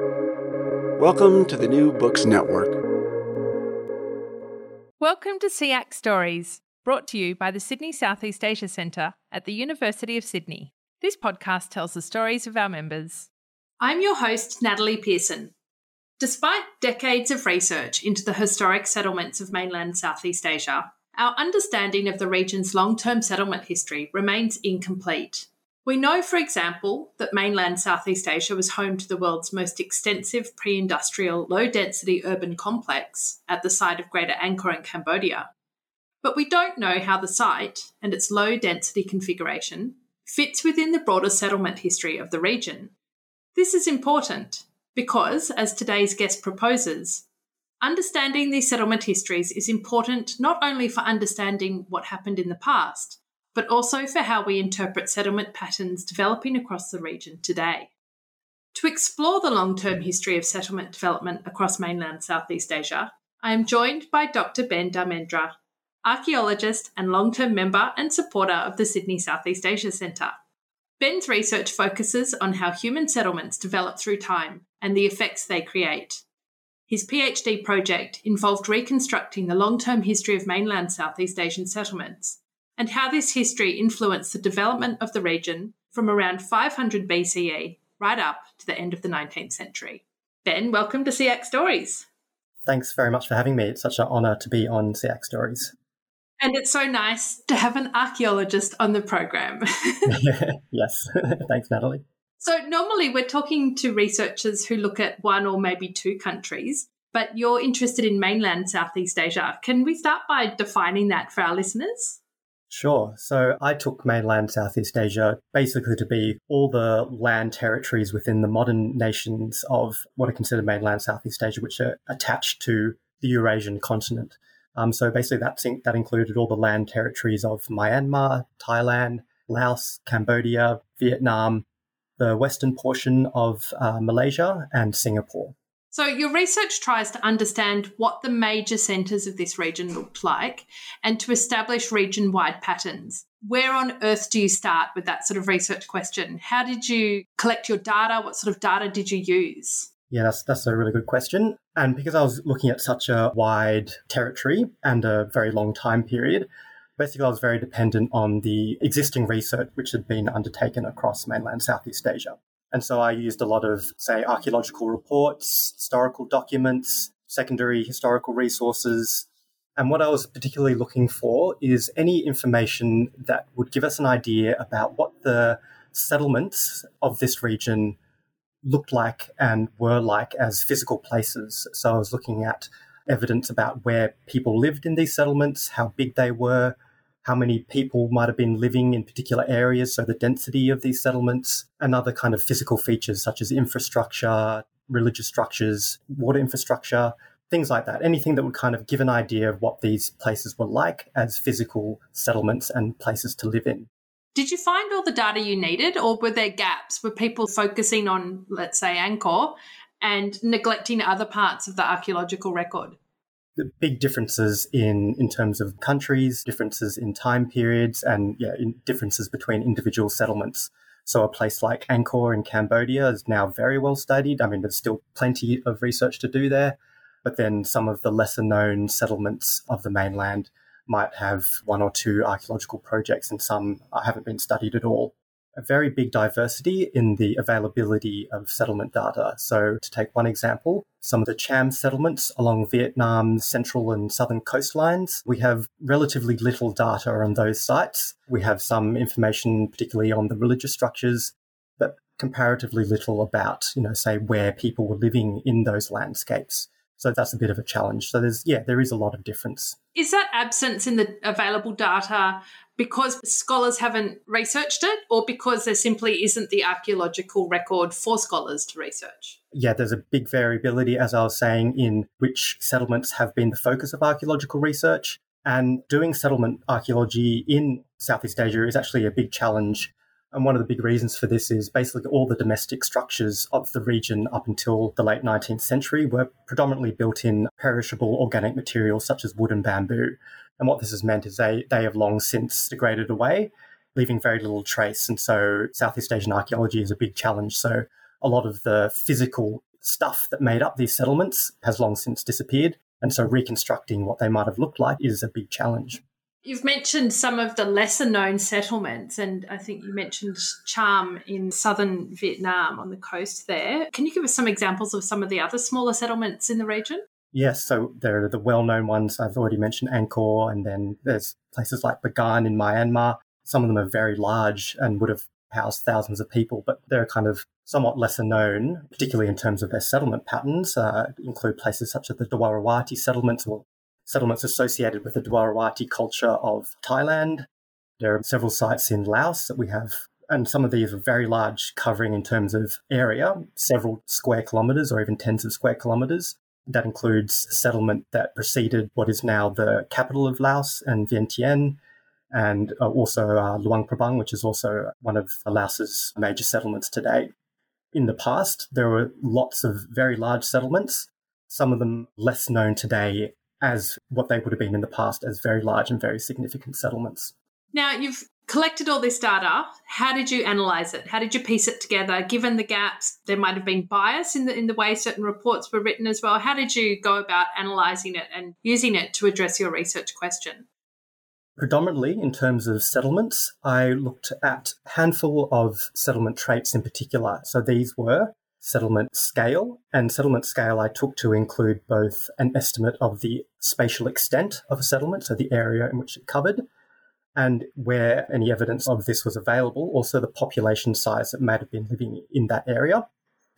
Welcome to the New Books Network. Welcome to SEAC Stories, brought to you by the Sydney Southeast Asia Centre at the University of Sydney. This podcast tells the stories of our members. I'm your host, Natalie Pearson. Despite decades of research into the historic settlements of mainland Southeast Asia, our understanding of the region's long term settlement history remains incomplete. We know, for example, that mainland Southeast Asia was home to the world's most extensive pre industrial, low density urban complex at the site of Greater Angkor in Cambodia. But we don't know how the site and its low density configuration fits within the broader settlement history of the region. This is important because, as today's guest proposes, understanding these settlement histories is important not only for understanding what happened in the past, but also for how we interpret settlement patterns developing across the region today. To explore the long term history of settlement development across mainland Southeast Asia, I am joined by Dr. Ben Dharmendra, archaeologist and long term member and supporter of the Sydney Southeast Asia Centre. Ben's research focuses on how human settlements develop through time and the effects they create. His PhD project involved reconstructing the long term history of mainland Southeast Asian settlements and how this history influenced the development of the region from around 500 BCE right up to the end of the 19th century. Ben, welcome to SEAC Stories. Thanks very much for having me. It's such an honour to be on SEAC Stories. And it's so nice to have an archaeologist on the program. yes, thanks, Natalie. So, normally we're talking to researchers who look at one or maybe two countries, but you're interested in mainland Southeast Asia. Can we start by defining that for our listeners? Sure. So I took mainland Southeast Asia basically to be all the land territories within the modern nations of what are considered mainland Southeast Asia, which are attached to the Eurasian continent. Um, so basically, that, that included all the land territories of Myanmar, Thailand, Laos, Cambodia, Vietnam, the western portion of uh, Malaysia, and Singapore. So, your research tries to understand what the major centres of this region looked like and to establish region wide patterns. Where on earth do you start with that sort of research question? How did you collect your data? What sort of data did you use? Yeah, that's, that's a really good question. And because I was looking at such a wide territory and a very long time period, basically I was very dependent on the existing research which had been undertaken across mainland Southeast Asia. And so I used a lot of, say, archaeological reports, historical documents, secondary historical resources. And what I was particularly looking for is any information that would give us an idea about what the settlements of this region looked like and were like as physical places. So I was looking at evidence about where people lived in these settlements, how big they were, how many people might have been living in particular areas, so the density of these settlements, and other kind of physical features such as infrastructure, religious structures, water infrastructure, things like that. Anything that would kind of give an idea of what these places were like as physical settlements and places to live in. Did you find all the data you needed, or were there gaps? Were people focusing on, let's say, Angkor and neglecting other parts of the archaeological record? The big differences in in terms of countries, differences in time periods, and yeah, differences between individual settlements. So a place like Angkor in Cambodia is now very well studied. I mean, there's still plenty of research to do there, but then some of the lesser known settlements of the mainland might have one or two archaeological projects, and some haven't been studied at all a very big diversity in the availability of settlement data. So, to take one example, some of the Cham settlements along Vietnam's central and southern coastlines, we have relatively little data on those sites. We have some information, particularly on the religious structures, but comparatively little about, you know, say where people were living in those landscapes. So that's a bit of a challenge. So there's, yeah, there is a lot of difference. Is that absence in the available data because scholars haven't researched it or because there simply isn't the archaeological record for scholars to research? Yeah, there's a big variability, as I was saying, in which settlements have been the focus of archaeological research. And doing settlement archaeology in Southeast Asia is actually a big challenge. And one of the big reasons for this is basically all the domestic structures of the region up until the late 19th century were predominantly built in perishable organic materials such as wood and bamboo. And what this has meant is they, they have long since degraded away, leaving very little trace. And so Southeast Asian archaeology is a big challenge. So a lot of the physical stuff that made up these settlements has long since disappeared. And so reconstructing what they might have looked like is a big challenge. You've mentioned some of the lesser known settlements, and I think you mentioned Cham in southern Vietnam on the coast there. Can you give us some examples of some of the other smaller settlements in the region? Yes, so there are the well known ones. I've already mentioned Angkor, and then there's places like Bagan in Myanmar. Some of them are very large and would have housed thousands of people, but they're kind of somewhat lesser known, particularly in terms of their settlement patterns, uh, include places such as the Dwarawati settlements or settlements associated with the Dwarawati culture of Thailand. There are several sites in Laos that we have, and some of these are very large, covering in terms of area, several square kilometres or even tens of square kilometres. That includes a settlement that preceded what is now the capital of Laos and Vientiane, and uh, also uh, Luang Prabang, which is also one of Laos's major settlements today. In the past, there were lots of very large settlements, some of them less known today as what they would have been in the past as very large and very significant settlements. Now, you've collected all this data. How did you analyze it? How did you piece it together? Given the gaps, there might have been bias in the in the way certain reports were written as well. How did you go about analyzing it and using it to address your research question? Predominantly in terms of settlements, I looked at a handful of settlement traits in particular. So these were settlement scale. And settlement scale I took to include both an estimate of the spatial extent of a settlement, so the area in which it covered, and where any evidence of this was available, also the population size that might have been living in that area.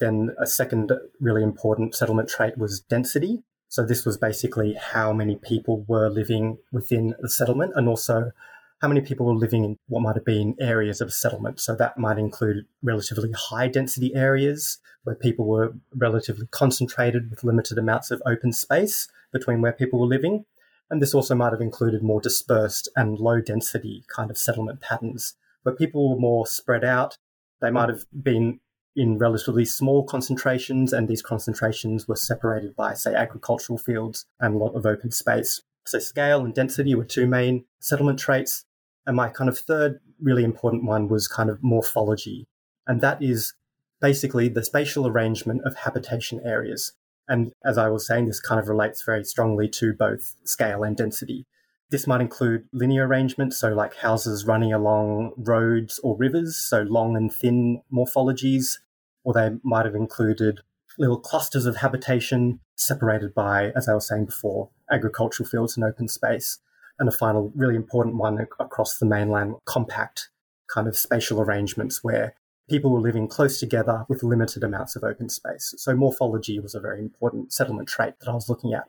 Then a second really important settlement trait was density. So this was basically how many people were living within the settlement and also how many people were living in what might have been areas of settlement. So that might include relatively high density areas where people were relatively concentrated with limited amounts of open space between where people were living. And this also might have included more dispersed and low density kind of settlement patterns where people were more spread out. They might have been in relatively small concentrations, and these concentrations were separated by, say, agricultural fields and a lot of open space. So, scale and density were two main settlement traits. And my kind of third really important one was kind of morphology. And that is basically the spatial arrangement of habitation areas. And as I was saying, this kind of relates very strongly to both scale and density. This might include linear arrangement, so like houses running along roads or rivers, so long and thin morphologies, or they might have included little clusters of habitation separated by, as I was saying before, agricultural fields and open space and a final really important one across the mainland compact kind of spatial arrangements where people were living close together with limited amounts of open space. So morphology was a very important settlement trait that I was looking at.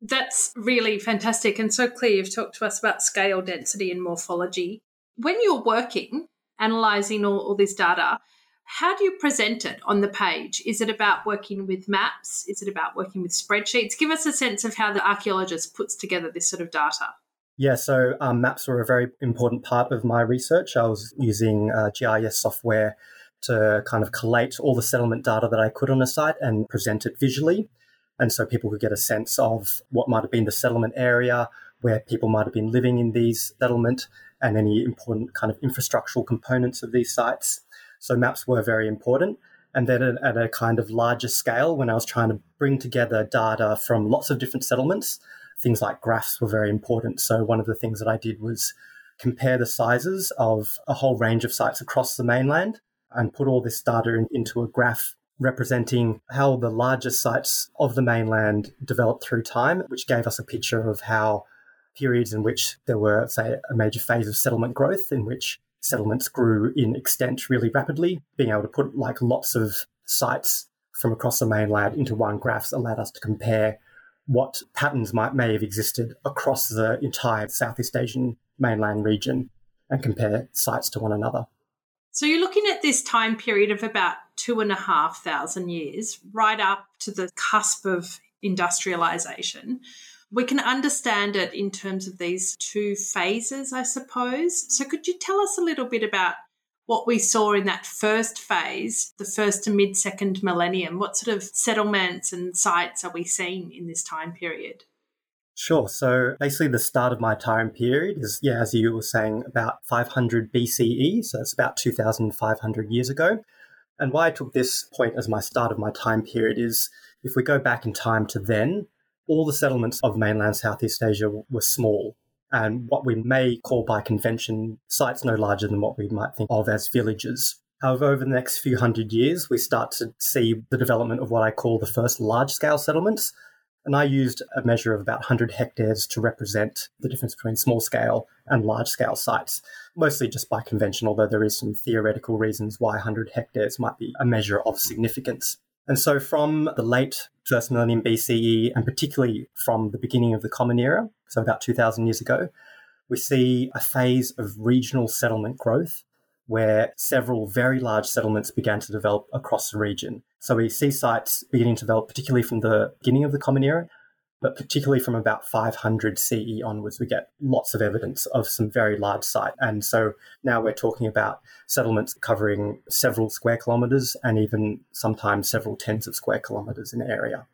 That's really fantastic and so clear. You've talked to us about scale density and morphology. When you're working, analysing all, all this data, how do you present it on the page? Is it about working with maps? Is it about working with spreadsheets? Give us a sense of how the archaeologist puts together this sort of data. Yeah, so um, maps were a very important part of my research. I was using uh, GIS software to kind of collate all the settlement data that I could on a site and present it visually. And so people could get a sense of what might have been the settlement area, where people might have been living in these settlement, and any important kind of infrastructural components of these sites. So maps were very important. And then at a kind of larger scale, when I was trying to bring together data from lots of different settlements, things like graphs were very important. So one of the things that I did was compare the sizes of a whole range of sites across the mainland and put all this data in, into a graph representing how the largest sites of the mainland developed through time, which gave us a picture of how periods in which there were, say, a major phase of settlement growth in which settlements grew in extent really rapidly. Being able to put like lots of sites from across the mainland into one graph allowed us to compare what patterns might may have existed across the entire Southeast Asian mainland region and compare sites to one another. So you're looking at this time period of about two and a half thousand years, right up to the cusp of industrialization. We can understand it in terms of these two phases, I suppose. So could you tell us a little bit about what we saw in that first phase, the first to mid second millennium? What sort of settlements and sites are we seeing in this time period? Sure. So basically, the start of my time period is, yeah, as you were saying, about 500 BCE. So it's about 2,500 years ago. And why I took this point as my start of my time period is if we go back in time to then, all the settlements of mainland Southeast Asia were small and what we may call by convention sites no larger than what we might think of as villages. However, over the next few hundred years, we start to see the development of what I call the first large scale settlements. And I used a measure of about 100 hectares to represent the difference between small scale and large scale sites, mostly just by convention, although there is some theoretical reasons why 100 hectares might be a measure of significance. And so from the late first millennium BCE, and particularly from the beginning of the Common Era, so about 2,000 years ago, we see a phase of regional settlement growth where several very large settlements began to develop across the region. So we see sites beginning to develop, particularly from the beginning of the Common Era, but particularly from about 500 CE onwards, we get lots of evidence of some very large sites. And so now we're talking about settlements covering several square kilometres and even sometimes several tens of square kilometres in area.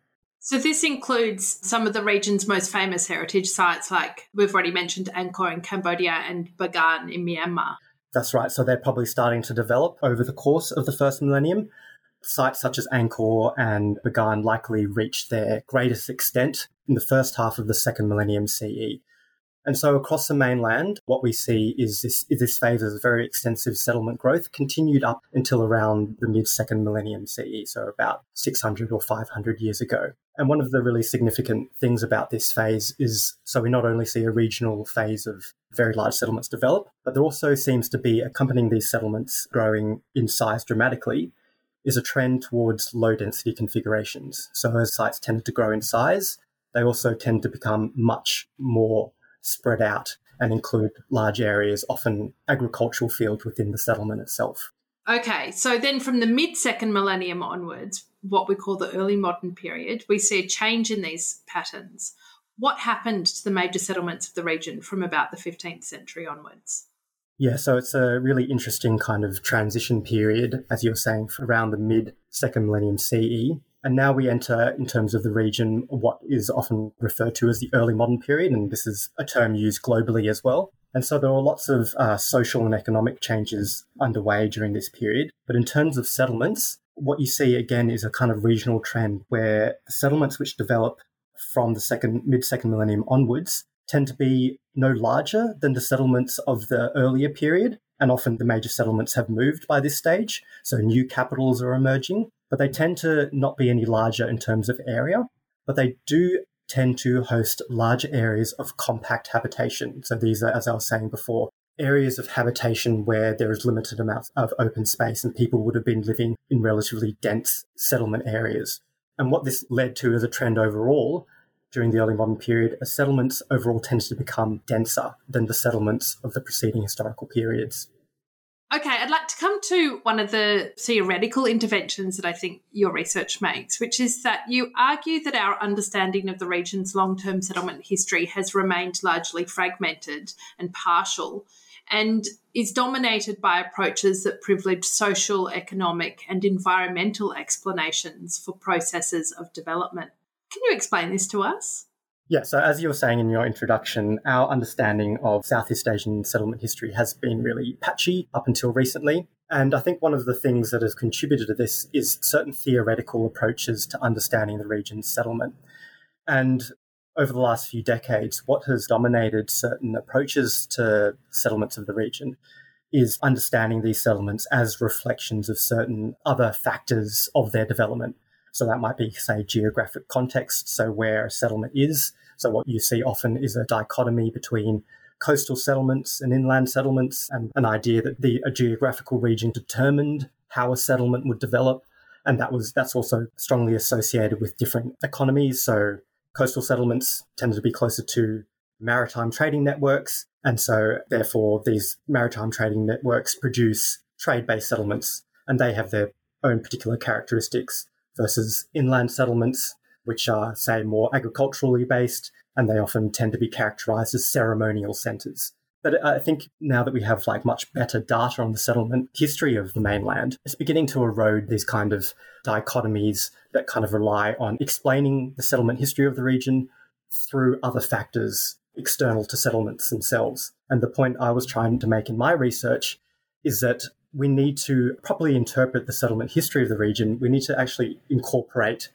So, this includes some of the region's most famous heritage sites, like we've already mentioned Angkor in Cambodia and Bagan in Myanmar. That's right. So, they're probably starting to develop over the course of the first millennium. Sites such as Angkor and Bagan likely reached their greatest extent in the first half of the second millennium CE. And so across the mainland, what we see is this, is this phase of very extensive settlement growth continued up until around the mid second millennium CE, so about 600 or 500 years ago. And one of the really significant things about this phase is so we not only see a regional phase of very large settlements develop, but there also seems to be accompanying these settlements growing in size dramatically is a trend towards low density configurations. So as sites tended to grow in size, they also tend to become much more spread out and include large areas, often agricultural fields within the settlement itself. Okay, so then from the mid second millennium onwards, what we call the early modern period, we see a change in these patterns. What happened to the major settlements of the region from about the 15th century onwards? Yeah, so it's a really interesting kind of transition period, as you were saying, around the mid second millennium CE. And now we enter, in terms of the region, what is often referred to as the early modern period. And this is a term used globally as well. And so there were lots of uh, social and economic changes underway during this period. But in terms of settlements, what you see again is a kind of regional trend where settlements which develop from the second mid second millennium onwards tend to be no larger than the settlements of the earlier period. And often the major settlements have moved by this stage. So new capitals are emerging, but they tend to not be any larger in terms of area. But they do tend to host large areas of compact habitation. So these are, as I was saying before, areas of habitation where there is limited amounts of open space and people would have been living in relatively dense settlement areas. And what this led to as a trend overall during the early modern period, a settlements overall tends to become denser than the settlements of the preceding historical periods. Okay, I'd like to come to one of the theoretical interventions that I think your research makes, which is that you argue that our understanding of the region's long term settlement history has remained largely fragmented and partial and is dominated by approaches that privilege social, economic, and environmental explanations for processes of development. Can you explain this to us? Yeah, so as you were saying in your introduction, our understanding of Southeast Asian settlement history has been really patchy up until recently. And I think one of the things that has contributed to this is certain theoretical approaches to understanding the region's settlement. And over the last few decades, what has dominated certain approaches to settlements of the region is understanding these settlements as reflections of certain other factors of their development. So that might be, say, geographic context, so where a settlement is. So what you see often is a dichotomy between coastal settlements and inland settlements, and an idea that the a geographical region determined how a settlement would develop. And that was that's also strongly associated with different economies. So coastal settlements tended to be closer to maritime trading networks. And so therefore these maritime trading networks produce trade-based settlements and they have their own particular characteristics versus inland settlements, which are, say, more agriculturally based, and they often tend to be characterized as ceremonial centers. But I think now that we have like much better data on the settlement history of the mainland, it's beginning to erode these kind of dichotomies that kind of rely on explaining the settlement history of the region through other factors external to settlements themselves. And the point I was trying to make in my research is that we need to properly interpret the settlement history of the region. We need to actually incorporate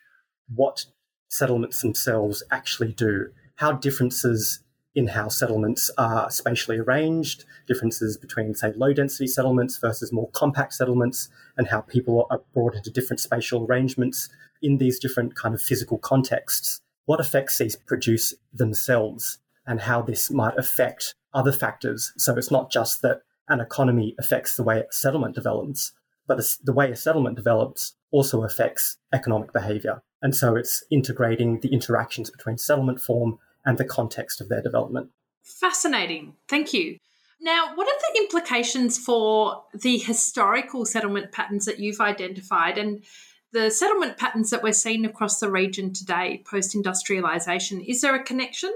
what settlements themselves actually do, how differences in how settlements are spatially arranged, differences between, say, low density settlements versus more compact settlements, and how people are brought into different spatial arrangements in these different kind of physical contexts. What effects these produce themselves, and how this might affect other factors. So it's not just that an economy affects the way a settlement develops, but the way a settlement develops also affects economic behavior. And so it's integrating the interactions between settlement form and the context of their development. Fascinating. Thank you. Now, what are the implications for the historical settlement patterns that you've identified and the settlement patterns that we're seeing across the region today, post industrialization? Is there a connection?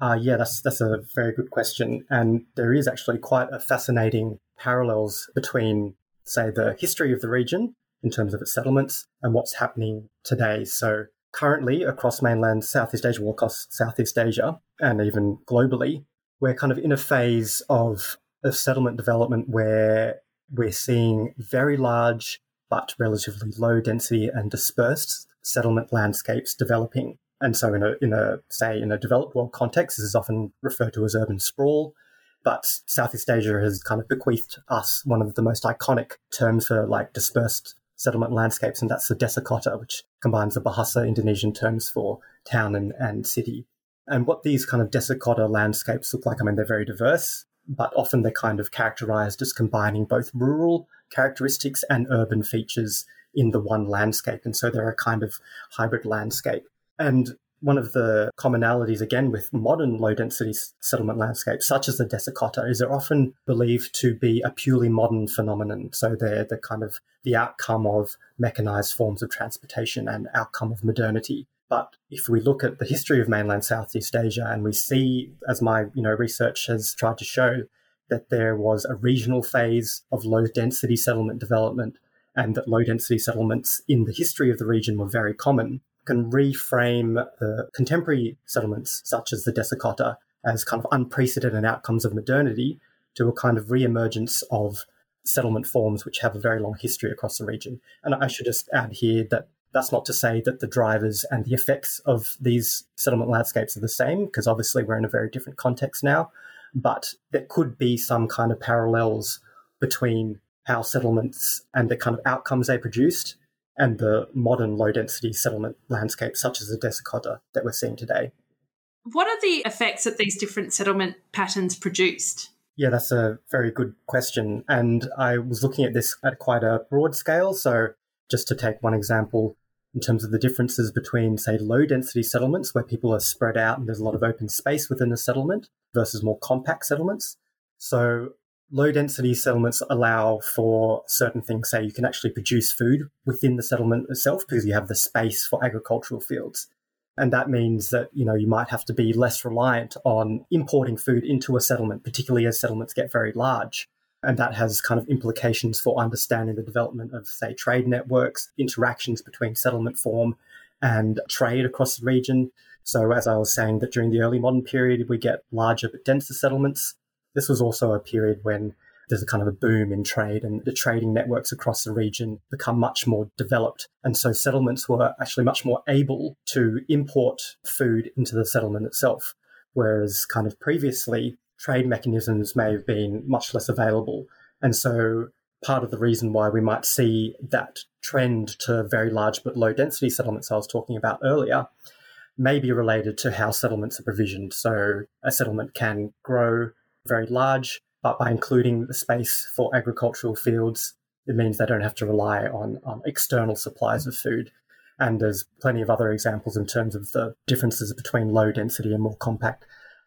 Uh, yeah, that's that's a very good question, and there is actually quite a fascinating parallels between, say, the history of the region in terms of its settlements and what's happening today. So currently across mainland Southeast Asia, across Southeast Asia, and even globally, we're kind of in a phase of, of settlement development where we're seeing very large but relatively low density and dispersed settlement landscapes developing. And so, in a, in a say in a developed world context, this is often referred to as urban sprawl. But Southeast Asia has kind of bequeathed us one of the most iconic terms for like dispersed settlement landscapes, and that's the desa kota, which combines the Bahasa Indonesian terms for town and, and city. And what these kind of desa kota landscapes look like, I mean, they're very diverse, but often they're kind of characterized as combining both rural characteristics and urban features in the one landscape. And so they're a kind of hybrid landscape. And one of the commonalities, again, with modern low density settlement landscapes, such as the desa kota, is they're often believed to be a purely modern phenomenon. So they're the kind of the outcome of mechanized forms of transportation and outcome of modernity. But if we look at the history of mainland Southeast Asia and we see, as my you know research has tried to show, that there was a regional phase of low density settlement development and that low density settlements in the history of the region were very common can reframe the contemporary settlements, such as the desa kota, as kind of unprecedented outcomes of modernity to a kind of re-emergence of settlement forms which have a very long history across the region. And I should just add here that that's not to say that the drivers and the effects of these settlement landscapes are the same, because obviously we're in a very different context now. But there could be some kind of parallels between how settlements and the kind of outcomes they produced and the modern low density settlement landscape, such as the desa kota that we're seeing today. What are the effects that these different settlement patterns produced? Yeah, that's a very good question. And I was looking at this at quite a broad scale. So, just to take one example, in terms of the differences between, say, low density settlements where people are spread out and there's a lot of open space within the settlement versus more compact settlements. So, low density settlements allow for certain things. Say you can actually produce food within the settlement itself because you have the space for agricultural fields. And that means that, you know, you might have to be less reliant on importing food into a settlement, particularly as settlements get very large. And that has kind of implications for understanding the development of, say, trade networks, interactions between settlement form and trade across the region. So, as I was saying, that during the early modern period, we get larger but denser settlements. This was also a period when there's a kind of a boom in trade and the trading networks across the region become much more developed. And so settlements were actually much more able to import food into the settlement itself. Whereas kind of previously, trade mechanisms may have been much less available. And so part of the reason why we might see that trend to very large but low density settlements I was talking about earlier may be related to how settlements are provisioned. So a settlement can grow very large, but by including the space for agricultural fields, it means they don't have to rely on, on external supplies of food. And there's plenty of other examples in terms of the differences between low density and more compact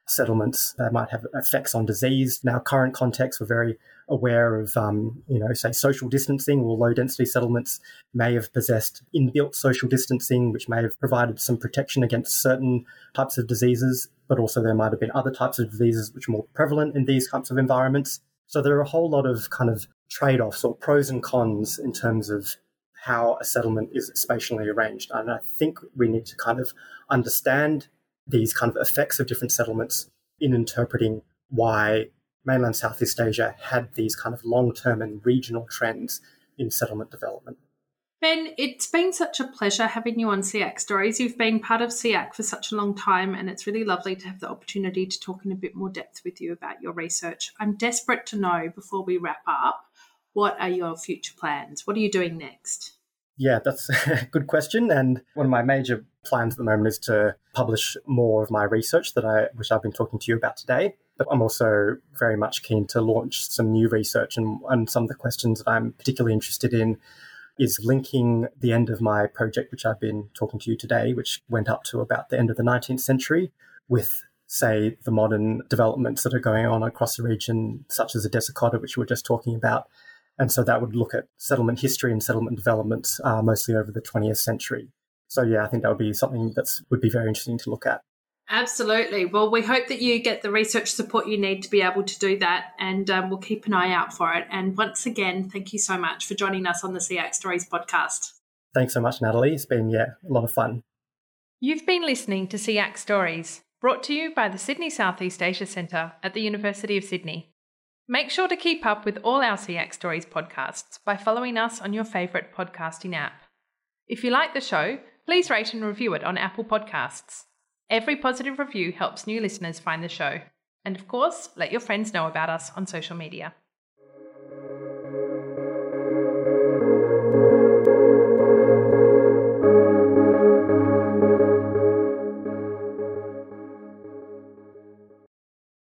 settlements that might have effects on disease. Now, current context, we're very aware of, um, you know, say social distancing or low density settlements may have possessed inbuilt social distancing, which may have provided some protection against certain types of diseases, but also there might have been other types of diseases which are more prevalent in these types of environments. So there are a whole lot of kind of trade offs or pros and cons in terms of how a settlement is spatially arranged. And I think we need to kind of understand these kind of effects of different settlements in interpreting why mainland Southeast Asia had these kind of long term and regional trends in settlement development. Ben, it's been such a pleasure having you on SEAC Stories. You've been part of SEAC for such a long time, and it's really lovely to have the opportunity to talk in a bit more depth with you about your research. I'm desperate to know before we wrap up what are your future plans? What are you doing next? Yeah, that's a good question. And one of my major plans at the moment is to publish more of my research that I, which I've been talking to you about today. But I'm also very much keen to launch some new research, and, and some of the questions that I'm particularly interested in is linking the end of my project, which I've been talking to you today, which went up to about the end of the 19th century, with, say, the modern developments that are going on across the region, such as the desa kota, which we were just talking about. And so that would look at settlement history and settlement developments uh, mostly over the 20th century. So, yeah, I think that would be something that would be very interesting to look at. Absolutely. Well, we hope that you get the research support you need to be able to do that, and um, we'll keep an eye out for it. And once again, thank you so much for joining us on the SEAC Stories podcast. Thanks so much, Natalie. It's been, yeah, a lot of fun. You've been listening to SEAC Stories, brought to you by the Sydney Southeast Asia Centre at the University of Sydney. Make sure to keep up with all our SEAC Stories podcasts by following us on your favourite podcasting app. If you like the show, please rate and review it on Apple Podcasts. Every positive review helps new listeners find the show. And of course, let your friends know about us on social media.